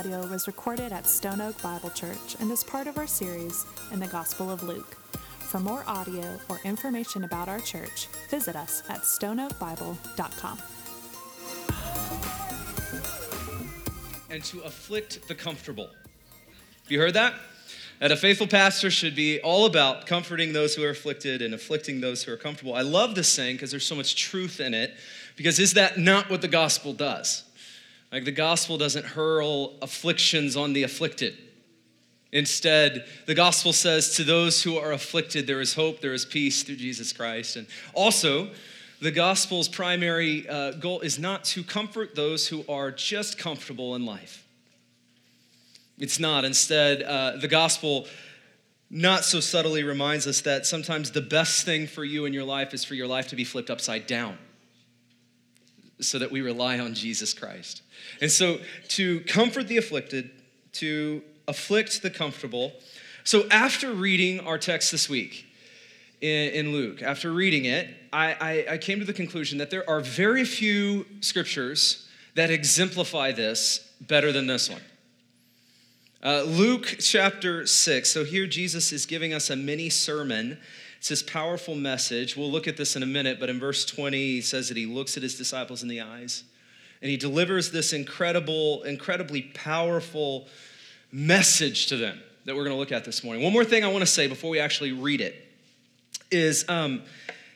audio was recorded at Stone Oak Bible Church and is part of our series in the Gospel of Luke. For more audio or information about our church, visit us at stoneoakbible.com. and to afflict the comfortable. You heard that? That a faithful pastor should be all about comforting those who are afflicted and afflicting those who are comfortable. I love this saying because there's so much truth in it. Because is that not what the gospel does? Like the gospel doesn't hurl afflictions on the afflicted. Instead, the gospel says to those who are afflicted, there is hope, there is peace through Jesus Christ. And also, the gospel's primary uh, goal is not to comfort those who are just comfortable in life. It's not. Instead, uh, the gospel not so subtly reminds us that sometimes the best thing for you in your life is for your life to be flipped upside down so that we rely on Jesus Christ. And so, to comfort the afflicted, to afflict the comfortable. So, after reading our text this week in, in Luke, after reading it, I, I, I came to the conclusion that there are very few scriptures that exemplify this better than this one. Uh, Luke chapter 6. So here Jesus is giving us a mini sermon. It's this powerful message. We'll look at this in a minute, but in verse 20, he says that he looks at his disciples in the eyes and he delivers this incredible, incredibly powerful message to them that we're going to look at this morning. One more thing I want to say before we actually read it is um,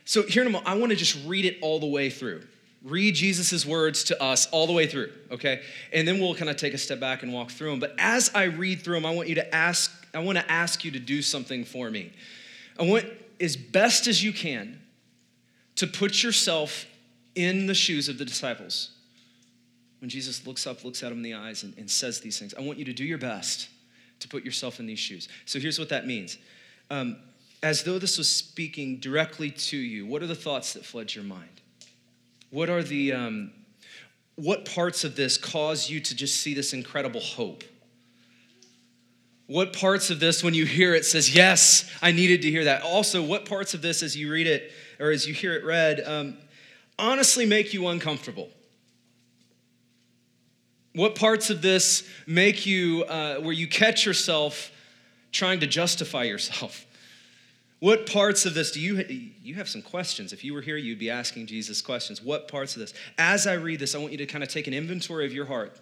so here in a moment, I want to just read it all the way through. Read Jesus' words to us all the way through, okay? And then we'll kind of take a step back and walk through them. But as I read through them, I want you to ask, I want to ask you to do something for me. I want, as best as you can, to put yourself in the shoes of the disciples. When Jesus looks up, looks at them in the eyes, and, and says these things, I want you to do your best to put yourself in these shoes. So here's what that means. Um, as though this was speaking directly to you, what are the thoughts that flood your mind? What are the, um, what parts of this cause you to just see this incredible hope? What parts of this, when you hear it, says, Yes, I needed to hear that? Also, what parts of this, as you read it or as you hear it read, um, honestly make you uncomfortable? What parts of this make you, uh, where you catch yourself trying to justify yourself? What parts of this do you you have some questions? If you were here, you'd be asking Jesus questions. What parts of this? As I read this, I want you to kind of take an inventory of your heart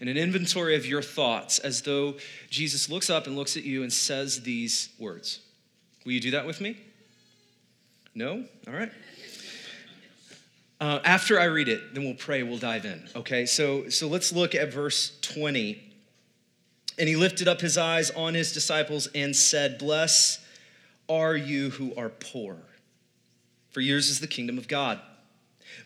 and an inventory of your thoughts as though Jesus looks up and looks at you and says these words. Will you do that with me? No? All right. Uh, after I read it, then we'll pray, we'll dive in. Okay, so, so let's look at verse 20. And he lifted up his eyes on his disciples and said, Bless are you who are poor, for yours is the kingdom of God.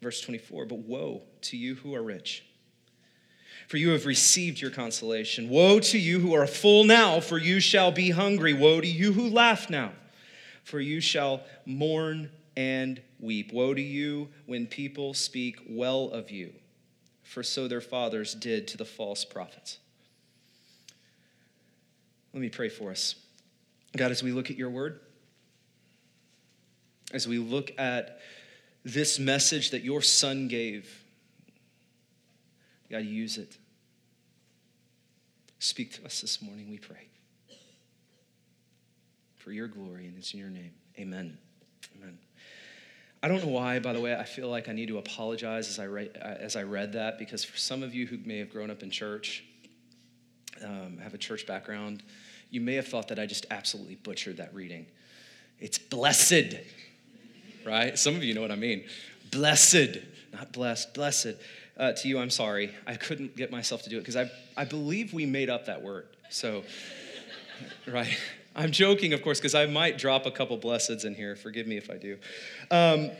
Verse 24, but woe to you who are rich, for you have received your consolation. Woe to you who are full now, for you shall be hungry. Woe to you who laugh now, for you shall mourn and weep. Woe to you when people speak well of you, for so their fathers did to the false prophets. Let me pray for us. God, as we look at your word, as we look at this message that your son gave. God, use it. Speak to us this morning, we pray. For your glory, and it's in your name. Amen. Amen. I don't know why, by the way, I feel like I need to apologize as I, read, as I read that because for some of you who may have grown up in church, um, have a church background, you may have thought that I just absolutely butchered that reading. It's blessed right? Some of you know what I mean. Blessed, not blessed, blessed. Uh, to you, I'm sorry. I couldn't get myself to do it because I, I believe we made up that word. So, right. I'm joking, of course, because I might drop a couple blesseds in here. Forgive me if I do. Um,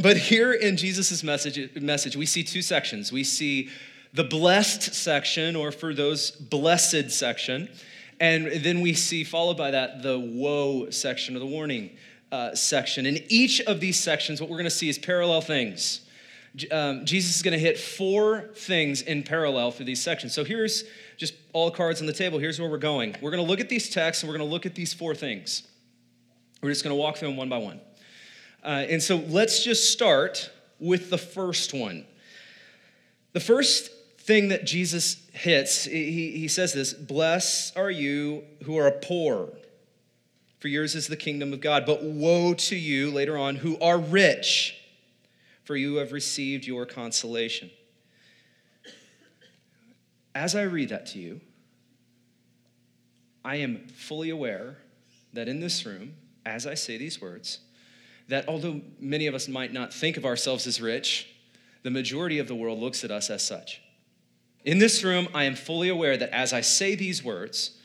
but here in Jesus' message, message, we see two sections. We see the blessed section, or for those, blessed section. And then we see, followed by that, the woe section or the warning uh, section. In each of these sections, what we're going to see is parallel things. Um, Jesus is going to hit four things in parallel through these sections. So here's just all cards on the table. Here's where we're going. We're going to look at these texts and we're going to look at these four things. We're just going to walk through them one by one. Uh, and so let's just start with the first one. The first thing that Jesus hits, he, he says this Blessed are you who are poor, for yours is the kingdom of God. But woe to you, later on, who are rich, for you have received your consolation. As I read that to you, I am fully aware that in this room, as I say these words, that although many of us might not think of ourselves as rich, the majority of the world looks at us as such. In this room, I am fully aware that as I say these words,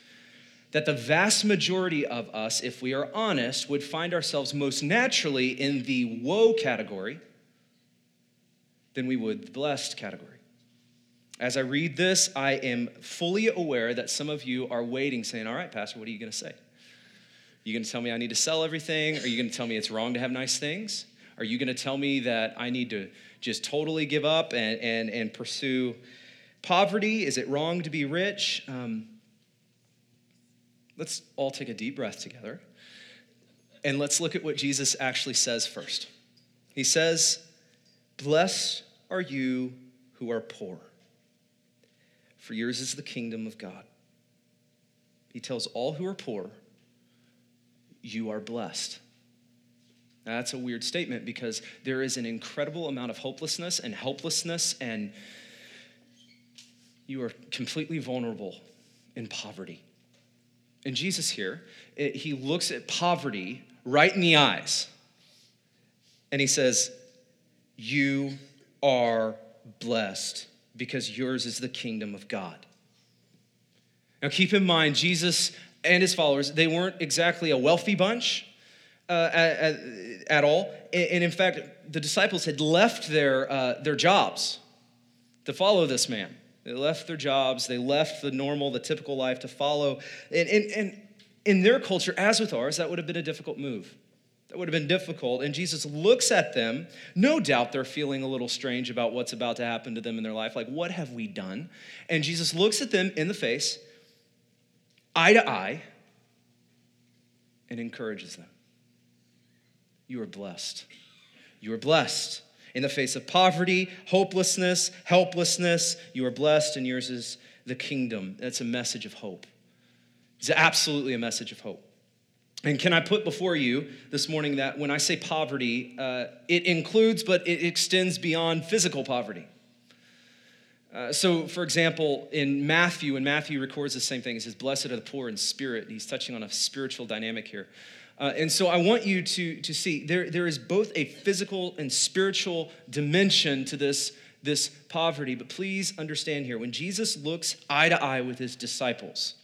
that the vast majority of us, if we are honest, would find ourselves most naturally in the woe category than we would the blessed category. As I read this, I am fully aware that some of you are waiting, saying, All right, Pastor, what are you going to say? Are you going to tell me I need to sell everything? Are you going to tell me it's wrong to have nice things? Are you going to tell me that I need to just totally give up and, and, and pursue Poverty, is it wrong to be rich? Um, let's all take a deep breath together and let's look at what Jesus actually says first. He says, Blessed are you who are poor, for yours is the kingdom of God. He tells all who are poor, You are blessed. Now, that's a weird statement because there is an incredible amount of hopelessness and helplessness and you are completely vulnerable in poverty. And Jesus here, it, he looks at poverty right in the eyes and he says, You are blessed because yours is the kingdom of God. Now, keep in mind, Jesus and his followers, they weren't exactly a wealthy bunch uh, at, at, all. And in fact, the disciples had left their, uh, their jobs to follow this man. They left their jobs, they left the normal, the typical life to follow. And, and, and in their culture, as with ours, that would have been a difficult move. That would have been difficult. And Jesus looks at them. No doubt they're feeling a little strange about what's about to happen to them in their life. Like, what have we done? And Jesus looks at them in the face, eye to eye, and encourages them. You are blessed. You are blessed. In the face of poverty, hopelessness, helplessness, you are blessed, and yours is the kingdom. That's a message of hope. It's absolutely a message of hope. And can I put before you this morning that when I say poverty, uh, it includes, but it extends beyond physical poverty. Uh, so, for example, in Matthew, when Matthew records the same thing, he says, Blessed are the poor in spirit. He's touching on a spiritual dynamic here. Uh, and so I want you to, to see there, there is both a physical and spiritual dimension to this, this poverty. But please understand here when Jesus looks eye to eye with his disciples,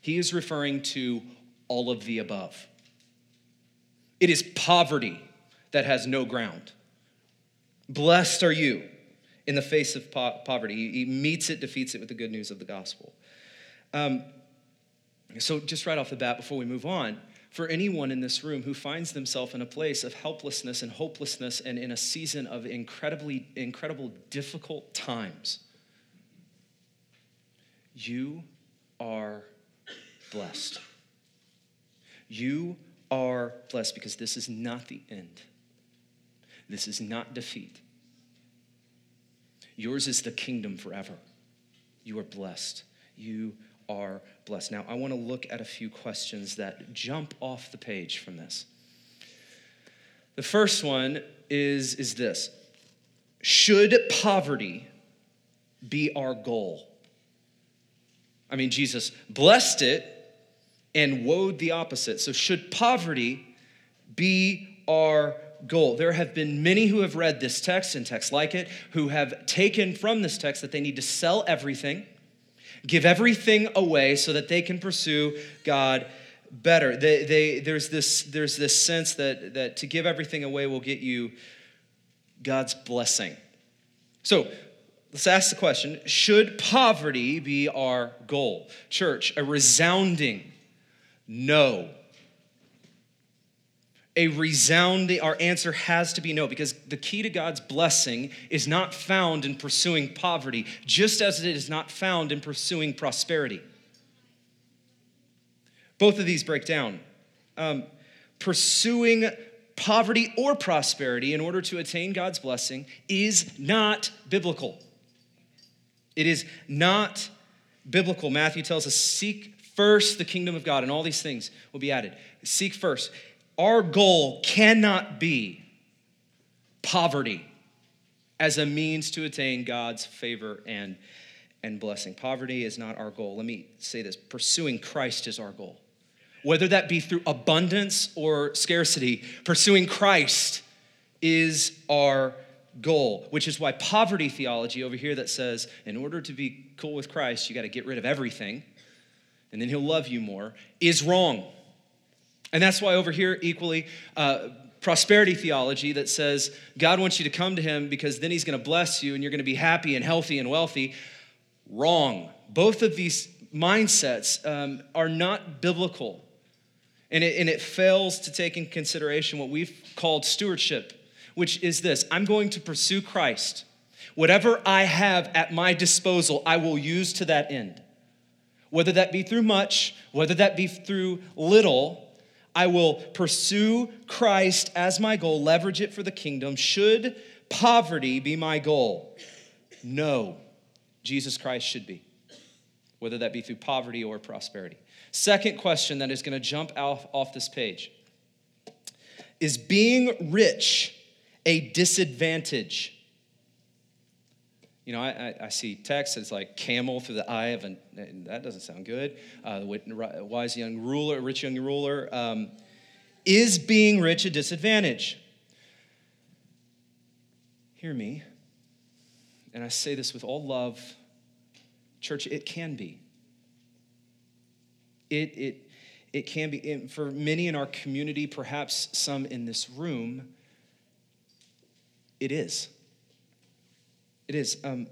he is referring to all of the above. It is poverty that has no ground. Blessed are you in the face of po- poverty. He, meets it, defeats it with the good news of the gospel. Um, so, just right off the bat, before we move on, for anyone in this room who finds themselves in a place of helplessness and hopelessness and in a season of incredibly, incredible, difficult times. You are blessed. You are blessed because this is not the end. This is not defeat. Yours is the kingdom forever. You are blessed. You are blessed. Now, I want to look at a few questions that jump off the page from this. The first one is, is this Should poverty be our goal? I mean, Jesus blessed it and woed the opposite. So, should poverty be our goal? There have been many who have read this text and texts like it who have taken from this text that they need to sell everything give everything away so that they can pursue God better. They, they, there's, this, there's this sense that, that to give everything away will get you God's blessing. So, let's ask the question should poverty be our goal? Church, a resounding no. A resounding, our answer has to be no, because the key to God's blessing is not found in pursuing poverty, just as it is not found in pursuing prosperity. Both of these break down. Um, pursuing poverty or prosperity in order to attain God's blessing is not biblical. It is not biblical. Matthew tells us seek first the kingdom of God, and all these things will be added. Seek first. Our goal cannot be poverty as a means to attain God's favor and, and blessing. Poverty is not our goal. Let me say this pursuing Christ is our goal. Whether that be through abundance or scarcity, pursuing Christ is our goal, which is why poverty theology over here that says, in order to be cool with Christ, you got to get rid of everything and then he'll love you more, is wrong. And that's why over here, equally, uh, prosperity theology that says God wants you to come to him because then he's going to bless you and you're going to be happy and healthy and wealthy. Wrong. Both of these mindsets um, are not biblical. And it, and it fails to take in consideration what we've called stewardship, which is this I'm going to pursue Christ. Whatever I have at my disposal, I will use to that end. Whether that be through much, whether that be through little, I will pursue Christ as my goal, leverage it for the kingdom. Should poverty be my goal? No, Jesus Christ should be, whether that be through poverty or prosperity. Second question that is going to jump off, off this page is being rich a disadvantage? You know, I, I, see text that's like camel through the eye of an, that doesn't sound good. Uh, wise young ruler, rich young ruler. Um, is being rich a disadvantage? Hear me, and I say this with all love. Church, it can be. It, it, it can be. For many in our community, perhaps some in this room, it is. It is. Um,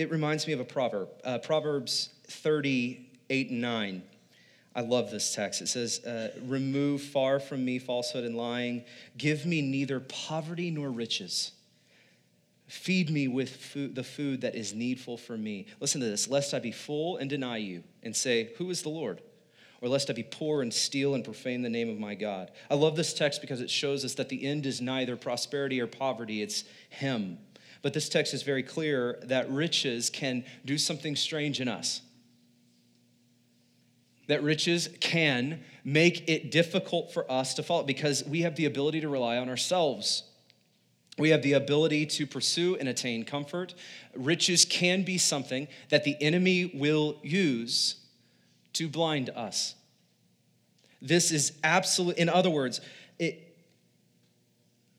it reminds me of a proverb, uh, Proverbs 38 and 9. I love this text. It says, uh, Remove far from me falsehood and lying. Give me neither poverty nor riches. Feed me with food, the food that is needful for me. Listen to this lest I be full and deny you and say, Who is the Lord? Or lest I be poor and steal and profane the name of my God. I love this text because it shows us that the end is neither prosperity or poverty, it's Him. But this text is very clear that riches can do something strange in us. That riches can make it difficult for us to follow because we have the ability to rely on ourselves. We have the ability to pursue and attain comfort. Riches can be something that the enemy will use to blind us. This is absolute, in other words, it,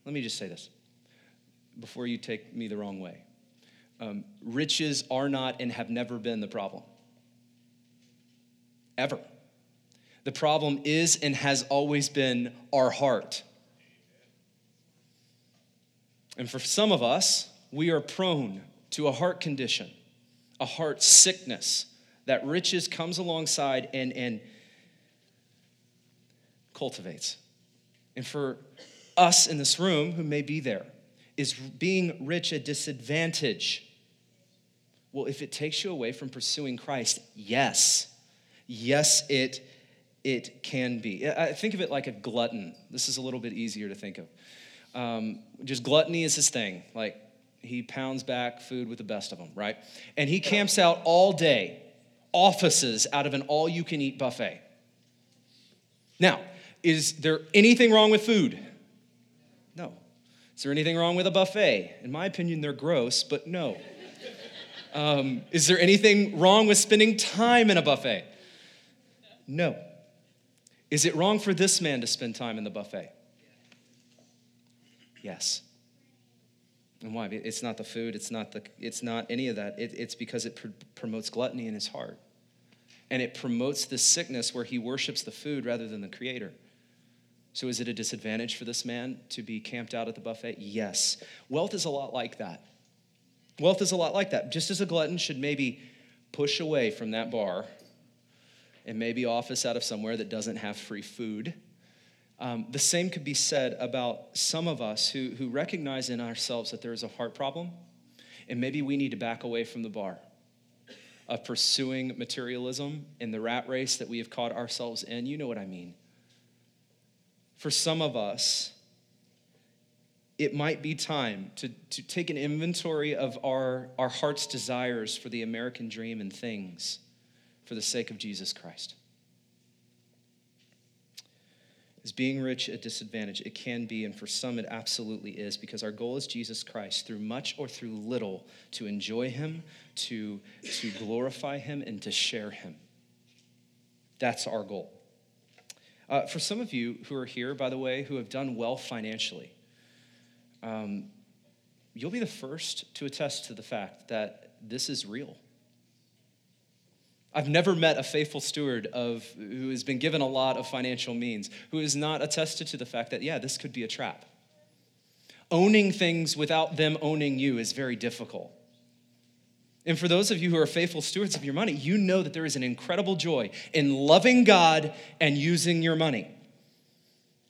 let me just say this before you take me the wrong way. Um, riches are not and have never been the problem. Ever. The problem is and has always been our heart. And for some of us, we are prone to a heart condition, a heart sickness that riches comes alongside and, and cultivates. And for us in this room who may be there, is being rich a disadvantage? Well, if it takes you away from pursuing Christ, yes. Yes, it, it can be. I think of it like a glutton. This is a little bit easier to think of. Um, just gluttony is his thing. Like, he pounds back food with the best of them, right? And he camps out all day, offices out of an all you can eat buffet. Now, is there anything wrong with food? No. Is there anything wrong with a buffet? In my opinion, they're gross, but no. Um, is there anything wrong with spending time in a buffet? No. Is it wrong for this man to spend time in the buffet? Yes. And why? It's not the food, it's not, the, it's not any of that. It, it's because it pr- promotes gluttony in his heart. And it promotes this sickness where he worships the food rather than the creator. So, is it a disadvantage for this man to be camped out at the buffet? Yes. Wealth is a lot like that. Wealth is a lot like that. Just as a glutton should maybe push away from that bar and maybe office out of somewhere that doesn't have free food. Um, the same could be said about some of us who, who recognize in ourselves that there is a heart problem, and maybe we need to back away from the bar of pursuing materialism in the rat race that we have caught ourselves in. You know what I mean. For some of us, it might be time to, to take an inventory of our, our heart's desires for the American dream and things for the sake of Jesus Christ. Is being rich a disadvantage? It can be, and for some it absolutely is, because our goal is Jesus Christ, through much or through little, to enjoy Him, to, to glorify Him, and to share Him. That's our goal. Uh, for some of you who are here, by the way, who have done well financially, um, you'll be the first to attest to the fact that this is real. I've never met a faithful steward of who has been given a lot of financial means who has not attested to the fact that yeah, this could be a trap. Owning things without them owning you is very difficult. And for those of you who are faithful stewards of your money, you know that there is an incredible joy in loving God and using your money.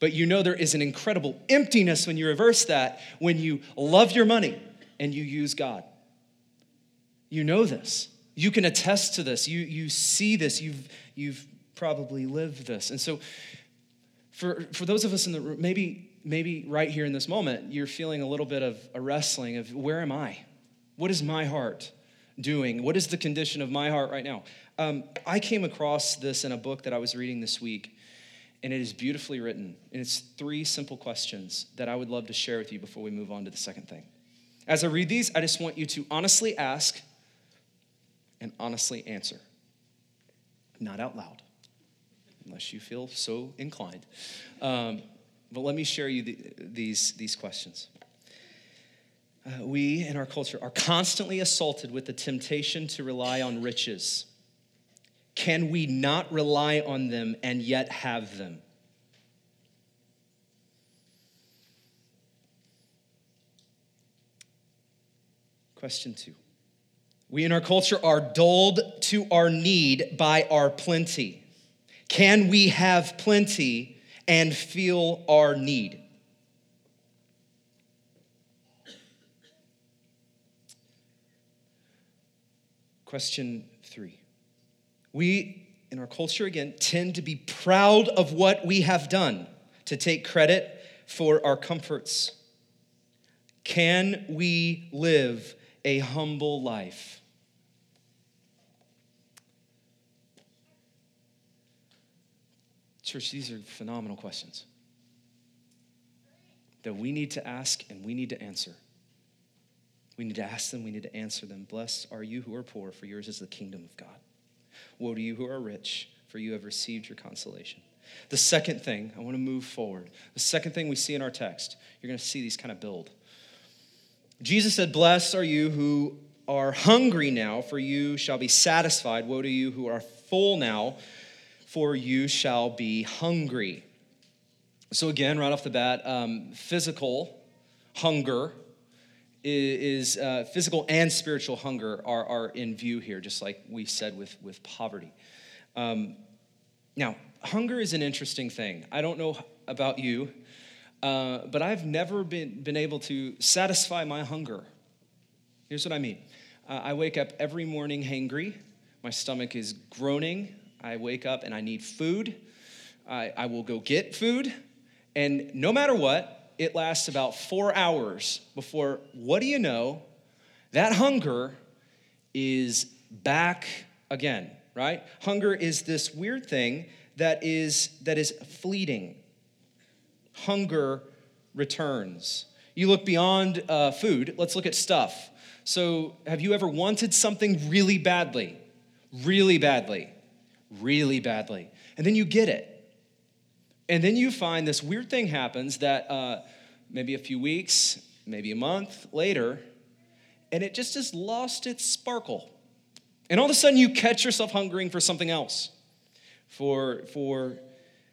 But you know there is an incredible emptiness when you reverse that, when you love your money and you use God. You know this. You can attest to this. You, you see this. You've, you've probably lived this. And so, for, for those of us in the room, maybe, maybe right here in this moment, you're feeling a little bit of a wrestling of where am I? What is my heart doing? What is the condition of my heart right now? Um, I came across this in a book that I was reading this week, and it is beautifully written. And it's three simple questions that I would love to share with you before we move on to the second thing. As I read these, I just want you to honestly ask and honestly answer. Not out loud, unless you feel so inclined. Um, but let me share you the, these, these questions. Uh, we in our culture are constantly assaulted with the temptation to rely on riches. Can we not rely on them and yet have them? Question two we in our culture are dulled to our need by our plenty. Can we have plenty and feel our need? Question three. We, in our culture again, tend to be proud of what we have done, to take credit for our comforts. Can we live a humble life? Church, these are phenomenal questions that we need to ask and we need to answer. We need to ask them, we need to answer them. Blessed are you who are poor, for yours is the kingdom of God. Woe to you who are rich, for you have received your consolation. The second thing, I want to move forward. The second thing we see in our text, you're going to see these kind of build. Jesus said, Blessed are you who are hungry now, for you shall be satisfied. Woe to you who are full now, for you shall be hungry. So, again, right off the bat, um, physical hunger is, uh, physical and spiritual hunger are, are in view here, just like we said with, with poverty. Um, now, hunger is an interesting thing. I don't know about you, uh, but I've never been, been able to satisfy my hunger. Here's what I mean uh, I wake up every morning hangry, my stomach is groaning, I wake up and I need food. I, I will go get food. And no matter what, it lasts about four hours before, what do you know? That hunger is back again, right? Hunger is this weird thing that is, that is fleeting. Hunger returns. You look beyond uh, food, let's look at stuff. So, have you ever wanted something really badly? Really badly really badly. And then you get it. And then you find this weird thing happens that uh, maybe a few weeks, maybe a month later, and it just has lost its sparkle. And all of a sudden you catch yourself hungering for something else, for, for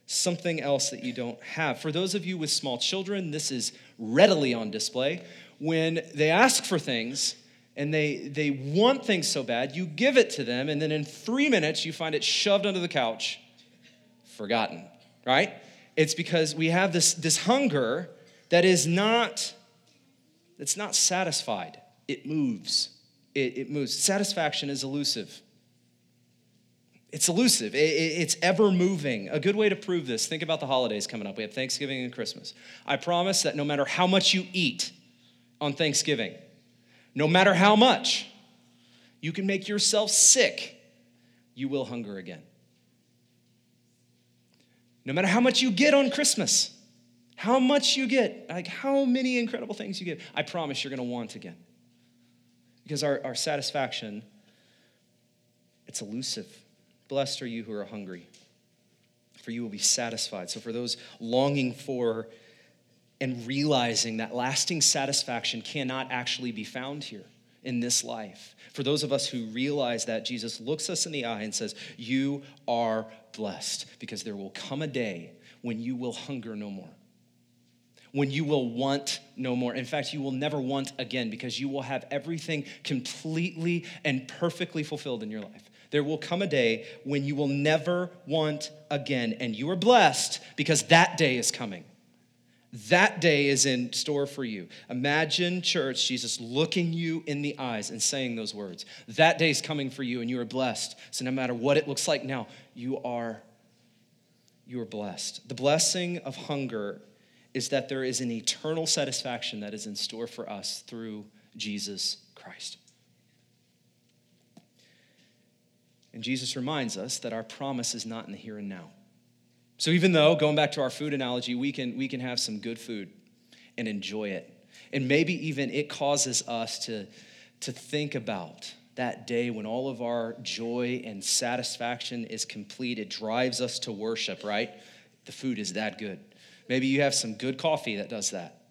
something else that you don't have. For those of you with small children, this is readily on display. When they ask for things, and they, they want things so bad, you give it to them, and then in three minutes, you find it shoved under the couch, forgotten, right? It's because we have this, this hunger that is not, it's not satisfied. It moves. It, it moves. Satisfaction is elusive. It's elusive. It, it, it's ever moving. A good way to prove this, think about the holidays coming up. We have Thanksgiving and Christmas. I promise that no matter how much you eat on Thanksgiving, no matter how much, you can make yourself sick, you will hunger again. No matter how much you get on Christmas, how much you get, like how many incredible things you get, I promise you're going to want again. Because our, our satisfaction, it's elusive. Blessed are you who are hungry, for you will be satisfied. So, for those longing for and realizing that lasting satisfaction cannot actually be found here in this life. For those of us who realize that, Jesus looks us in the eye and says, You are blessed because there will come a day when you will hunger no more. When you will want no more. In fact, you will never want again because you will have everything completely and perfectly fulfilled in your life. There will come a day when you will never want again, and you are blessed because that day is coming. That day is in store for you. Imagine, church, Jesus looking you in the eyes and saying those words. That day is coming for you, and you are blessed. So no matter what it looks like now, you are you are blessed. The blessing of hunger is that there is an eternal satisfaction that is in store for us through Jesus Christ. And Jesus reminds us that our promise is not in the here and now. So even though, going back to our food analogy, we can, we can have some good food and enjoy it. And maybe even it causes us to, to think about that day when all of our joy and satisfaction is complete. It drives us to worship, right? The food is that good. Maybe you have some good coffee that does that.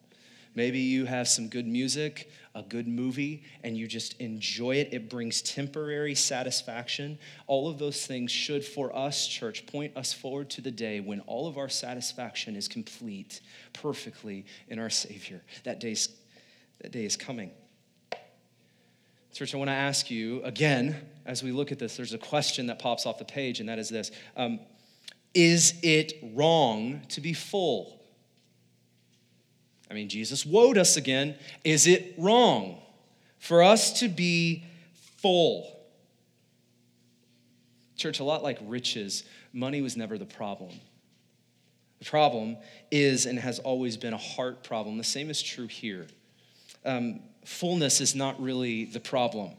Maybe you have some good music, a good movie and you just enjoy it. It brings temporary satisfaction. All of those things should, for us, church, point us forward to the day when all of our satisfaction is complete perfectly in our Savior. That, day's, that day is coming. Church, I want to ask you again, as we look at this, there's a question that pops off the page, and that is this um, Is it wrong to be full? I mean, Jesus woed us again. Is it wrong for us to be full? Church, a lot like riches, money was never the problem. The problem is and has always been a heart problem. The same is true here. Um, fullness is not really the problem.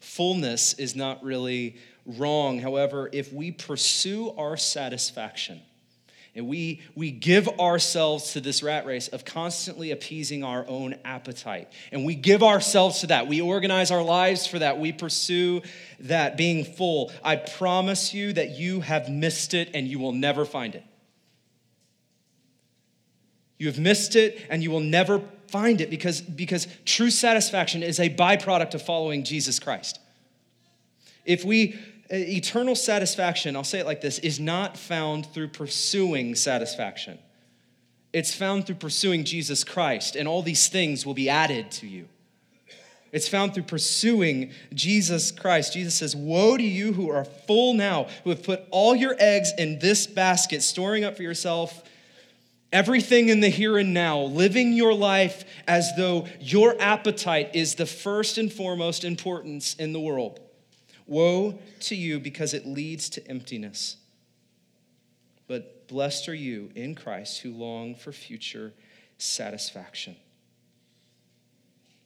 Fullness is not really wrong. However, if we pursue our satisfaction, and we, we give ourselves to this rat race of constantly appeasing our own appetite. And we give ourselves to that. We organize our lives for that. We pursue that being full. I promise you that you have missed it and you will never find it. You have missed it and you will never find it because, because true satisfaction is a byproduct of following Jesus Christ. If we eternal satisfaction, I'll say it like this, is not found through pursuing satisfaction. It's found through pursuing Jesus Christ, and all these things will be added to you. It's found through pursuing Jesus Christ. Jesus says, Woe to you who are full now, who have put all your eggs in this basket, storing up for yourself everything in the here and now, living your life as though your appetite is the first and foremost importance in the world. Woe to you because it leads to emptiness. But blessed are you in Christ who long for future satisfaction.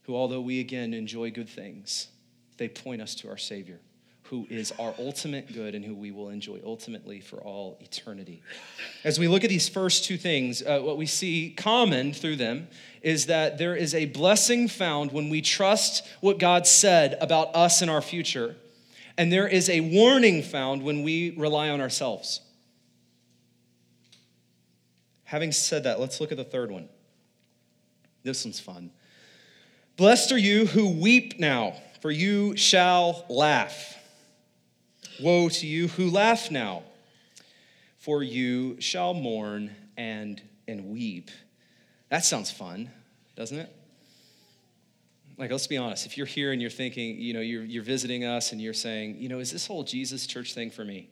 Who, although we again enjoy good things, they point us to our Savior, who is our ultimate good and who we will enjoy ultimately for all eternity. As we look at these first two things, uh, what we see common through them is that there is a blessing found when we trust what God said about us and our future and there is a warning found when we rely on ourselves. Having said that, let's look at the third one. This one's fun. Blessed are you who weep now, for you shall laugh. Woe to you who laugh now, for you shall mourn and, and weep. That sounds fun, doesn't it? Like let's be honest if you're here and you're thinking you know you're, you're visiting us and you're saying you know is this whole jesus church thing for me?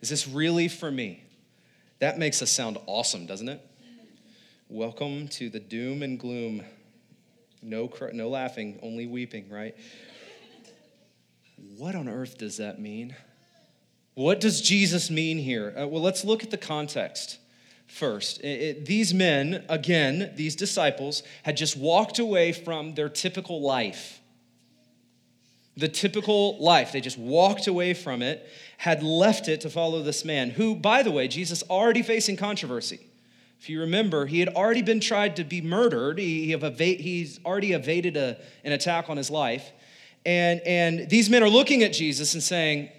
Is this really for me? That makes us sound awesome doesn't it? Welcome to the doom and gloom. No, no laughing only weeping right? What on earth does that mean? What does jesus mean here? Uh, well let's look at the context first. It, it, these men, again, these disciples, had just walked away from their typical life. The typical life. They just walked away from it, had left it to follow this man, who, by the way, Jesus already facing controversy. If you remember, he had already been tried to be murdered. He, he he's already evaded a, an attack on his life. And, and these men are looking at Jesus and saying,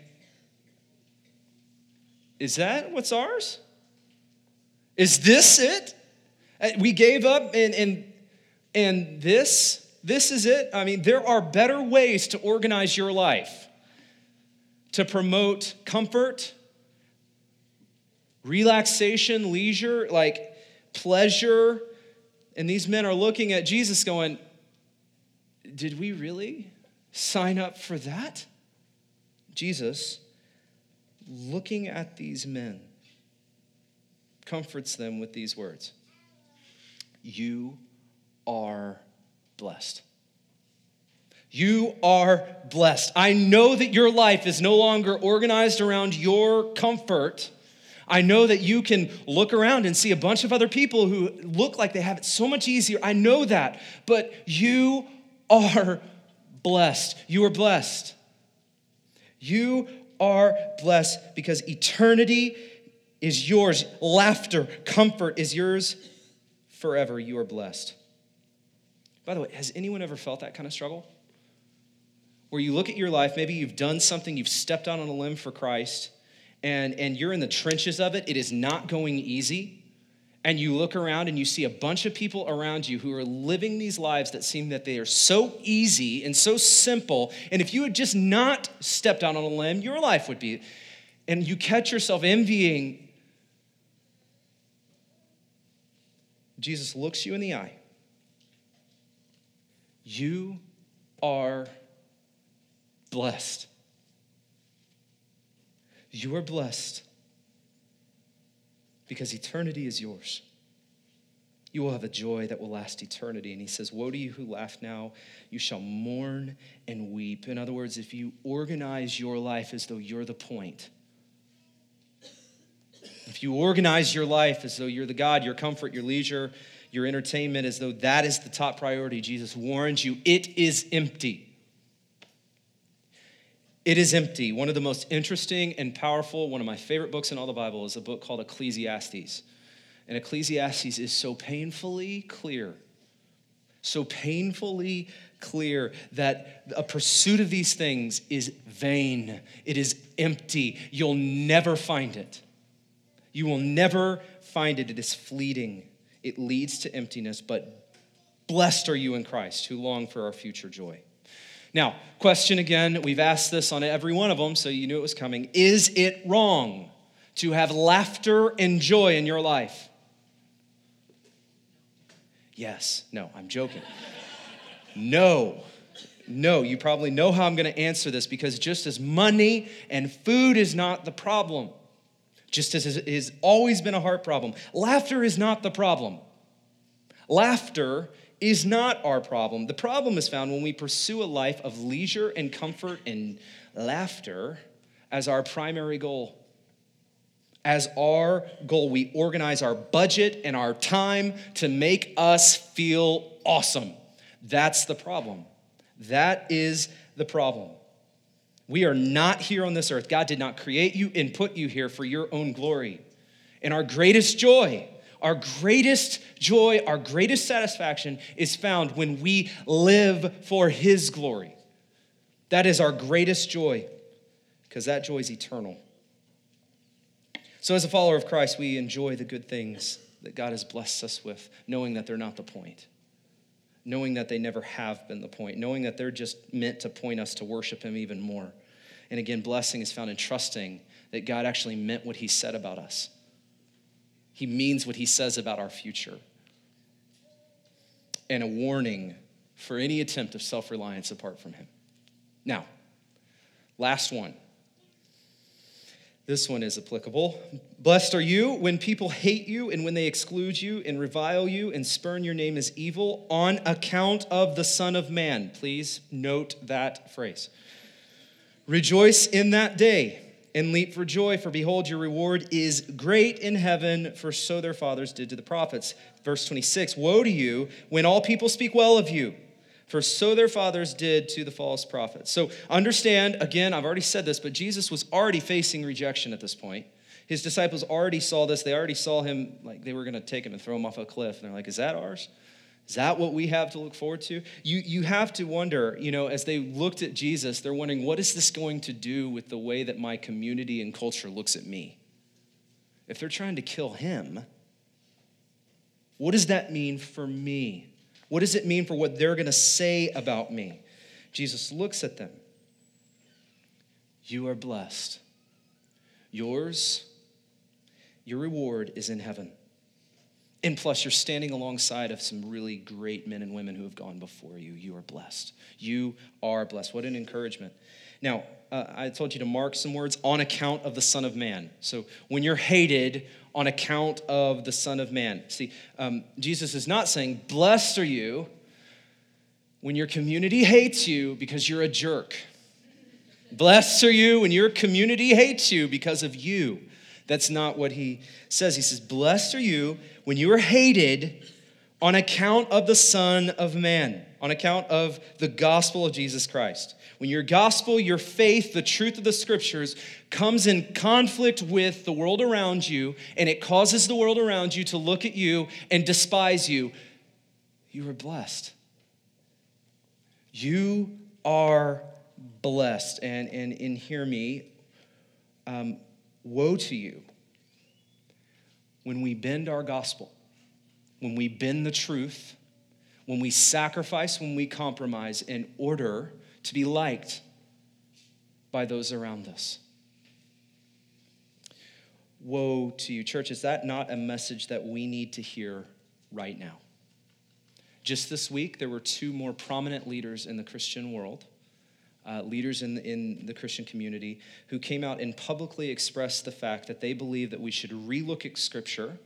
Is that what's ours? Is this it? Uh, we gave up and, and, and this, this is it? I mean, there are better ways to organize your life to promote comfort, relaxation, leisure, like pleasure. And these men are looking at Jesus going, Did we really sign up for that? Jesus, looking at these men, comforts them with these words You are blessed. You are blessed. I know that your life is no longer organized around your comfort. I know that you can look around and see a bunch of other people who look like they have it so much easier. I know that. But you are blessed. You are blessed. You are blessed because eternity is yours. Laughter, comfort is yours forever. You are blessed. By the way, has anyone ever felt that kind of struggle? Where you look at your life, maybe you've done something, you've stepped out on a limb for Christ, and, and you're in the trenches of it. It is not going easy. And you look around and you see a bunch of people around you who are living these lives that seem that they are so easy and so simple. And if you had just not stepped out on a limb, your life would be. And you catch yourself envying Jesus looks you in the eye. You are blessed. You are blessed because eternity is yours. You will have a joy that will last eternity. And he says, Woe to you who laugh now, you shall mourn and weep. In other words, if you organize your life as though you're the point, if you organize your life as though you're the God, your comfort, your leisure, your entertainment, as though that is the top priority, Jesus warns you it is empty. It is empty. One of the most interesting and powerful, one of my favorite books in all the Bible is a book called Ecclesiastes. And Ecclesiastes is so painfully clear, so painfully clear that a pursuit of these things is vain, it is empty. You'll never find it. You will never find it. It is fleeting, it leads to emptiness, but blessed are you in Christ who long for our future joy. Now, question again, we've asked this on every one of them, so you knew it was coming. Is it wrong to have laughter and joy in your life? Yes. No, I'm joking. no. No, you probably know how I'm going to answer this because just as money and food is not the problem, just as it has always been a heart problem. Laughter is not the problem. Laughter is not our problem. The problem is found when we pursue a life of leisure and comfort and laughter as our primary goal. As our goal, we organize our budget and our time to make us feel awesome. That's the problem. That is the problem. We are not here on this earth. God did not create you and put you here for your own glory. And our greatest joy, our greatest joy, our greatest satisfaction is found when we live for His glory. That is our greatest joy because that joy is eternal. So, as a follower of Christ, we enjoy the good things that God has blessed us with, knowing that they're not the point, knowing that they never have been the point, knowing that they're just meant to point us to worship Him even more. And again, blessing is found in trusting that God actually meant what He said about us. He means what He says about our future. And a warning for any attempt of self reliance apart from Him. Now, last one. This one is applicable. Blessed are you when people hate you and when they exclude you and revile you and spurn your name as evil on account of the Son of Man. Please note that phrase. Rejoice in that day and leap for joy, for behold, your reward is great in heaven, for so their fathers did to the prophets. Verse 26 Woe to you when all people speak well of you for so their fathers did to the false prophets. So understand, again, I've already said this, but Jesus was already facing rejection at this point. His disciples already saw this. They already saw him, like they were going to take him and throw him off a cliff. And they're like, Is that ours? Is that what we have to look forward to? You, you have to wonder, you know, as they looked at Jesus, they're wondering, what is this going to do with the way that my community and culture looks at me? If they're trying to kill him, what does that mean for me? What does it mean for what they're going to say about me? Jesus looks at them. You are blessed. Yours, your reward is in heaven. And plus, you're standing alongside of some really great men and women who have gone before you. You are blessed. You are blessed. What an encouragement. Now, uh, I told you to mark some words on account of the Son of Man. So when you're hated on account of the Son of Man. See, um, Jesus is not saying, Blessed are you when your community hates you because you're a jerk. Blessed are you when your community hates you because of you. That's not what he says. He says, Blessed are you when you are hated on account of the Son of Man, on account of the gospel of Jesus Christ. When your gospel, your faith, the truth of the scriptures comes in conflict with the world around you and it causes the world around you to look at you and despise you, you are blessed. You are blessed. And, and, and hear me, um, woe to you when we bend our gospel, when we bend the truth, when we sacrifice, when we compromise in order to be liked by those around us. Woe to you, church. Is that not a message that we need to hear right now? Just this week, there were two more prominent leaders in the Christian world, uh, leaders in, in the Christian community, who came out and publicly expressed the fact that they believe that we should relook at Scripture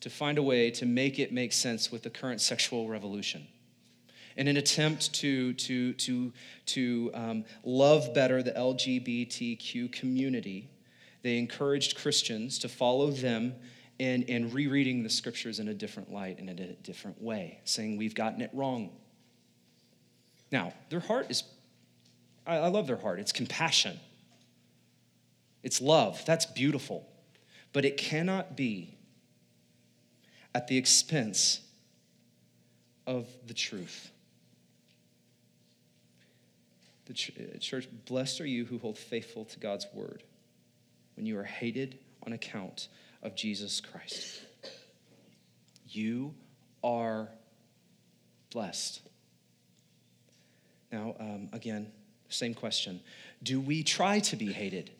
to find a way to make it make sense with the current sexual revolution in an attempt to, to, to, to um, love better the LGBTQ community, they encouraged Christians to follow them in, in rereading the scriptures in a different light in a different way, saying we've gotten it wrong. Now, their heart is, I, I love their heart, it's compassion, it's love. That's beautiful. But it cannot be at the expense of the truth. the uh, church, blessed are you who hold faithful to God's word when you are hated on account of Jesus Christ. You are blessed. Now, um, again, same question. Do we try to be hated?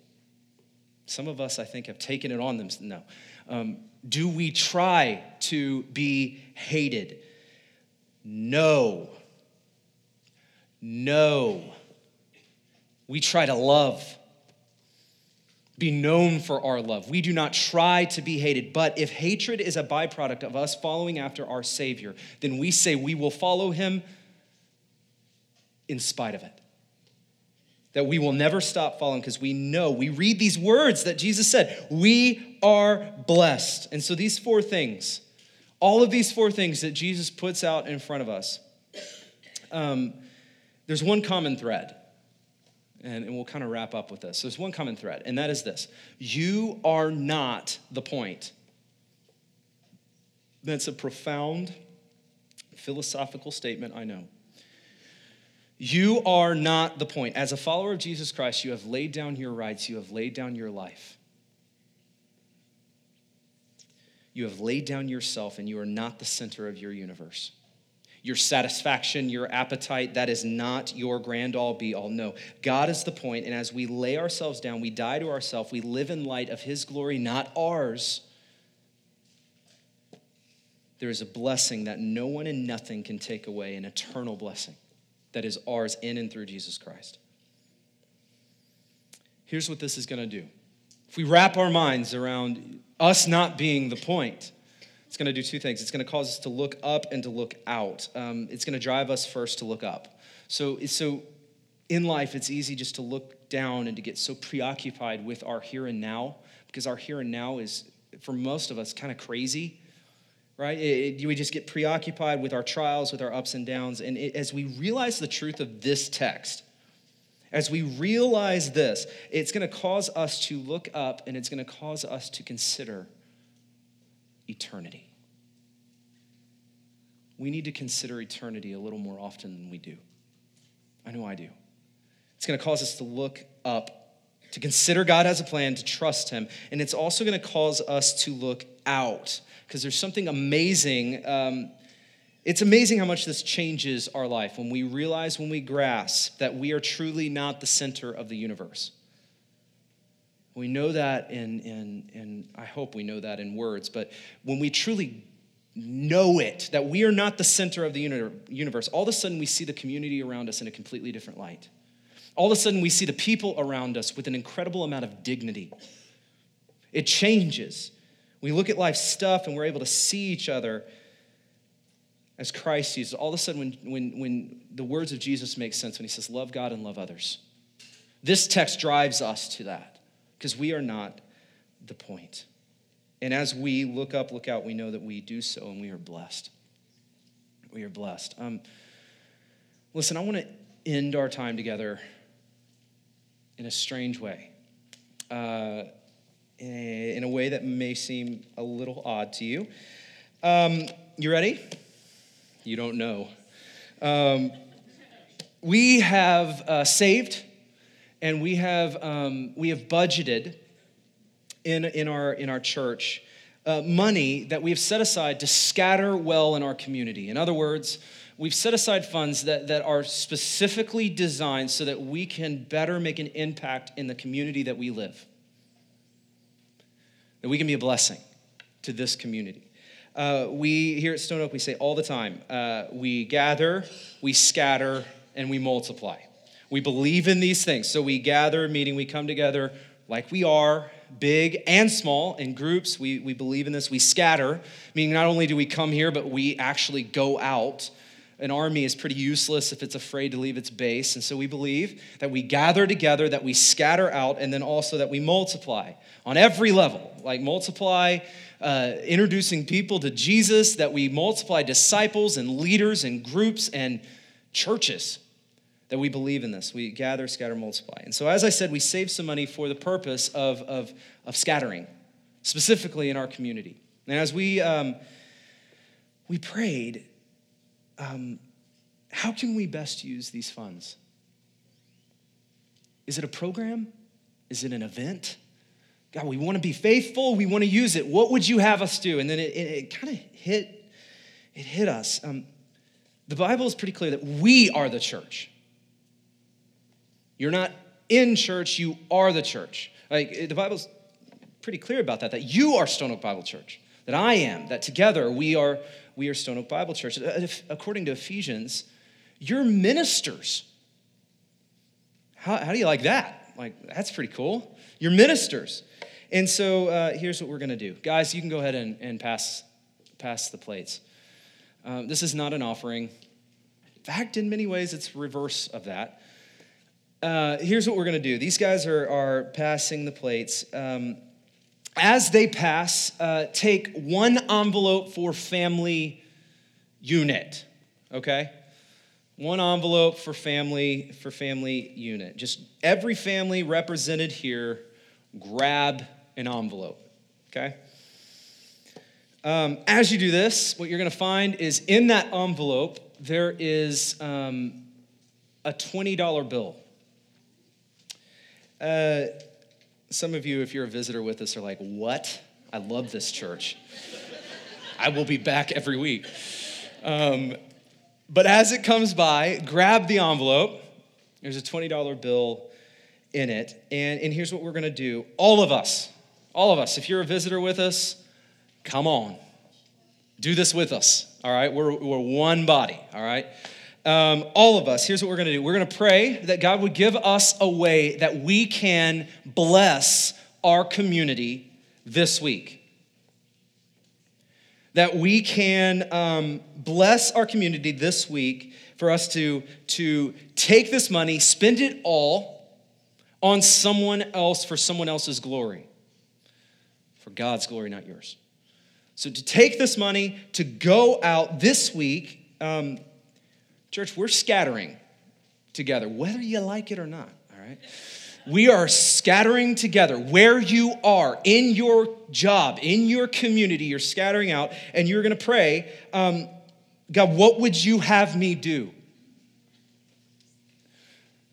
Some of us, I think, have taken it on them. No. Um, do we try to be hated? No. No we try to love, be known for our love. We do not try to be hated. But if hatred is a byproduct of us following after our Savior, then we say we will follow him in spite of it. That we will never stop following because we know, we read these words that Jesus said, we are blessed. And so these four things, all of these four things that Jesus puts out in front of us, um, there's one common thread and, and we'll kind of wrap up with this. There's one common thread, and that is this you are not the point. That's a profound philosophical statement, I know. You are not the point. As a follower of Jesus Christ, you have laid down your rights, you have laid down your life. You have laid down yourself, and you are not the center of your universe your satisfaction, your appetite. That is not your grand all be all. No, God is the point, and as we lay ourselves down, we die to ourselves, we live in light of His glory, not ours. there is a blessing that no one and nothing can take away, an eternal blessing that is ours in and through Jesus Christ. Here's what this is going to do. If we wrap our minds around us not being the point, it's going to do two things. It's going to cause us to look up and to look out. Um, it's going to drive us first to look up. So, so in life, it's easy just to look down and to get so preoccupied with our here and now because our here and now is, for most of us, kind of crazy, right? It, it, we just get preoccupied with our trials, with our ups and downs. And it, as we realize the truth of this text, as we realize this, it's going to cause us to look up and it's going to cause us to consider eternity. We need to consider eternity a little more often than we do. I know I do. It's going to cause us to look up, to consider God has a plan, to trust Him. And it's also going to cause us to look out because there's something amazing. Um, it's amazing how much this changes our life when we realize, when we grasp that we are truly not the center of the universe. We know that in, in, in, I hope we know that in words, but when we truly know it, that we are not the center of the universe, all of a sudden we see the community around us in a completely different light. All of a sudden we see the people around us with an incredible amount of dignity. It changes. We look at life's stuff and we're able to see each other as Christ sees. All of a sudden, when, when, when the words of Jesus make sense, when he says, Love God and love others, this text drives us to that because we are not the point. And as we look up, look out, we know that we do so and we are blessed. We are blessed. Um, listen, I want to end our time together in a strange way, uh, in a way that may seem a little odd to you. Um, you ready? You don't know. Um, we have uh, saved and we have, um, we have budgeted in, in, our, in our church uh, money that we have set aside to scatter well in our community. In other words, we've set aside funds that, that are specifically designed so that we can better make an impact in the community that we live, that we can be a blessing to this community. Uh, we here at Stone Oak, we say all the time uh, we gather, we scatter, and we multiply. We believe in these things. So we gather, meeting, we come together like we are, big and small, in groups. We, we believe in this. We scatter, meaning not only do we come here, but we actually go out. An army is pretty useless if it's afraid to leave its base. And so we believe that we gather together, that we scatter out, and then also that we multiply on every level. Like multiply, uh, introducing people to Jesus, that we multiply disciples and leaders and groups and churches that we believe in this. We gather, scatter, multiply. And so, as I said, we save some money for the purpose of, of, of scattering, specifically in our community. And as we, um, we prayed, um, how can we best use these funds? Is it a program? Is it an event? God, we want to be faithful. We want to use it. What would you have us do? And then it, it, it kind of hit, it hit us. Um, the Bible is pretty clear that we are the church. You're not in church, you are the church. Like the Bible's pretty clear about that, that you are Stone Oak Bible Church, that I am, that together we are we are Stone Oak Bible Church. Uh, according to Ephesians, you're ministers. How, how do you like that? Like, that's pretty cool. You're ministers. And so uh, here's what we're going to do. Guys, you can go ahead and, and pass, pass the plates. Um, this is not an offering. In fact, in many ways, it's reverse of that. Uh, here's what we're going to do. These guys are, are passing the plates. Um, as they pass, uh, take one envelope for family unit, okay? One envelope for family for family unit. Just every family represented here, grab an envelope, okay? Um, as you do this, what you're going to find is in that envelope there is um, a $20 bill. Uh, some of you, if you're a visitor with us, are like, What? I love this church. I will be back every week. Um, but as it comes by, grab the envelope. There's a $20 bill in it. And, and here's what we're going to do all of us, all of us, if you're a visitor with us, come on. Do this with us, all right? We're, we're one body, all right? Um, all of us, here's what we're gonna do we're gonna pray that God would give us a way that we can bless our community this week. That we can um, bless our community this week for us to, to take this money, spend it all on someone else for someone else's glory. For God's glory, not yours. So to take this money, to go out this week, um, church, we're scattering together, whether you like it or not, all right? We are scattering together where you are in your job, in your community. You're scattering out, and you're gonna pray um, God, what would you have me do?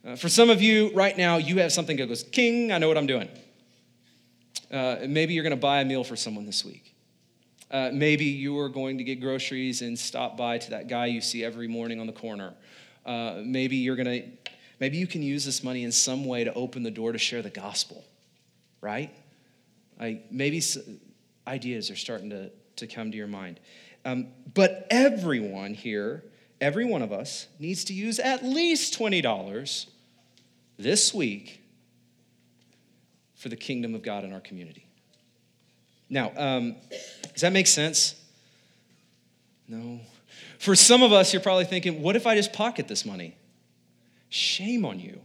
Uh, for some of you right now, you have something that goes, King, I know what I'm doing. Uh, maybe you're going to buy a meal for someone this week. Uh, maybe you are going to get groceries and stop by to that guy you see every morning on the corner. Uh, maybe you're going to, maybe you can use this money in some way to open the door to share the gospel, right? I, maybe ideas are starting to, to come to your mind. Um, but everyone here, every one of us, needs to use at least $20 this week for the kingdom of God in our community. Now, um, does that make sense? No. For some of us, you're probably thinking, what if I just pocket this money? Shame on you.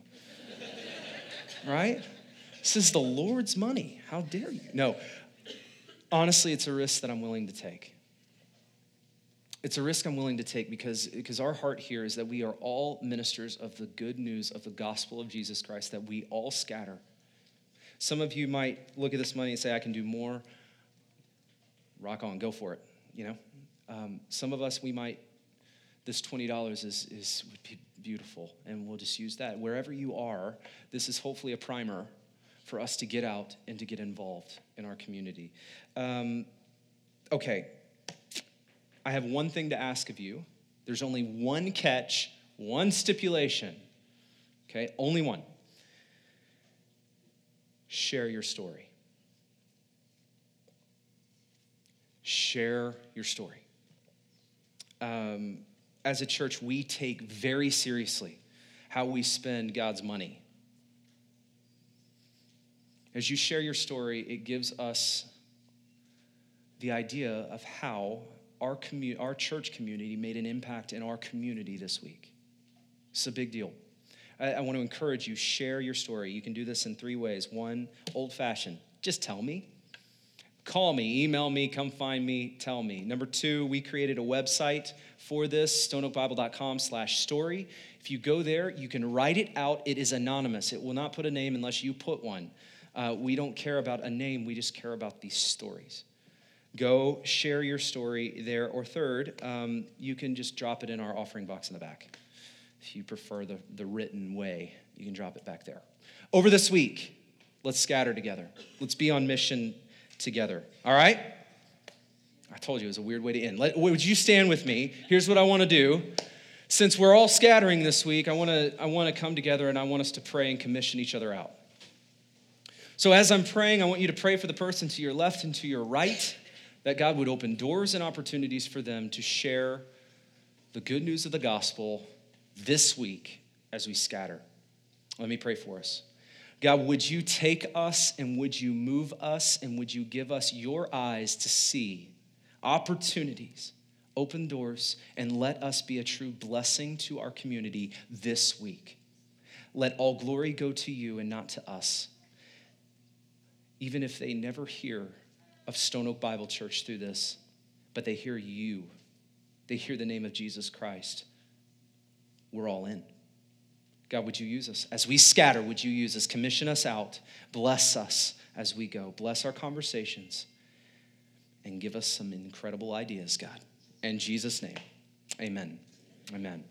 right? This is the Lord's money. How dare you? No. Honestly, it's a risk that I'm willing to take. It's a risk I'm willing to take because, because our heart here is that we are all ministers of the good news of the gospel of Jesus Christ, that we all scatter. Some of you might look at this money and say, I can do more. Rock on, go for it, you know? Um, some of us, we might, this $20 is, is would be beautiful, and we'll just use that. Wherever you are, this is hopefully a primer for us to get out and to get involved in our community. Um, okay, I have one thing to ask of you. There's only one catch, one stipulation. Okay, only one. Share your story. Share your story. Um, as a church, we take very seriously how we spend God's money. As you share your story, it gives us the idea of how our, commu- our church community made an impact in our community this week. It's a big deal. I, I want to encourage you, share your story. You can do this in three ways. One, old fashioned, just tell me. Call me, email me, come find me, tell me. Number two, we created a website for this, stoneoakbible.com slash story. If you go there, you can write it out. It is anonymous. It will not put a name unless you put one. Uh, we don't care about a name, we just care about these stories go share your story there. Or third, um, you can just drop it in our offering box in the back. If you prefer the, the written way, you can drop it back there. Over this week, let's scatter together. Let's be on mission together. All right? I told you it was a weird way to end. Let, would you stand with me? Here's what I want to do. Since we're all scattering this week, I want to I want to come together and I want us to pray and commission each other out. So as I'm praying, I want you to pray for the person to your left and to your right that God would open doors and opportunities for them to share the good news of the gospel this week as we scatter. Let me pray for us. God, would you take us and would you move us and would you give us your eyes to see opportunities, open doors, and let us be a true blessing to our community this week? Let all glory go to you and not to us. Even if they never hear of Stone Oak Bible Church through this, but they hear you. They hear the name of Jesus Christ. We're all in. God, would you use us? As we scatter, would you use us? Commission us out. Bless us as we go. Bless our conversations and give us some incredible ideas, God. In Jesus' name, amen. Amen.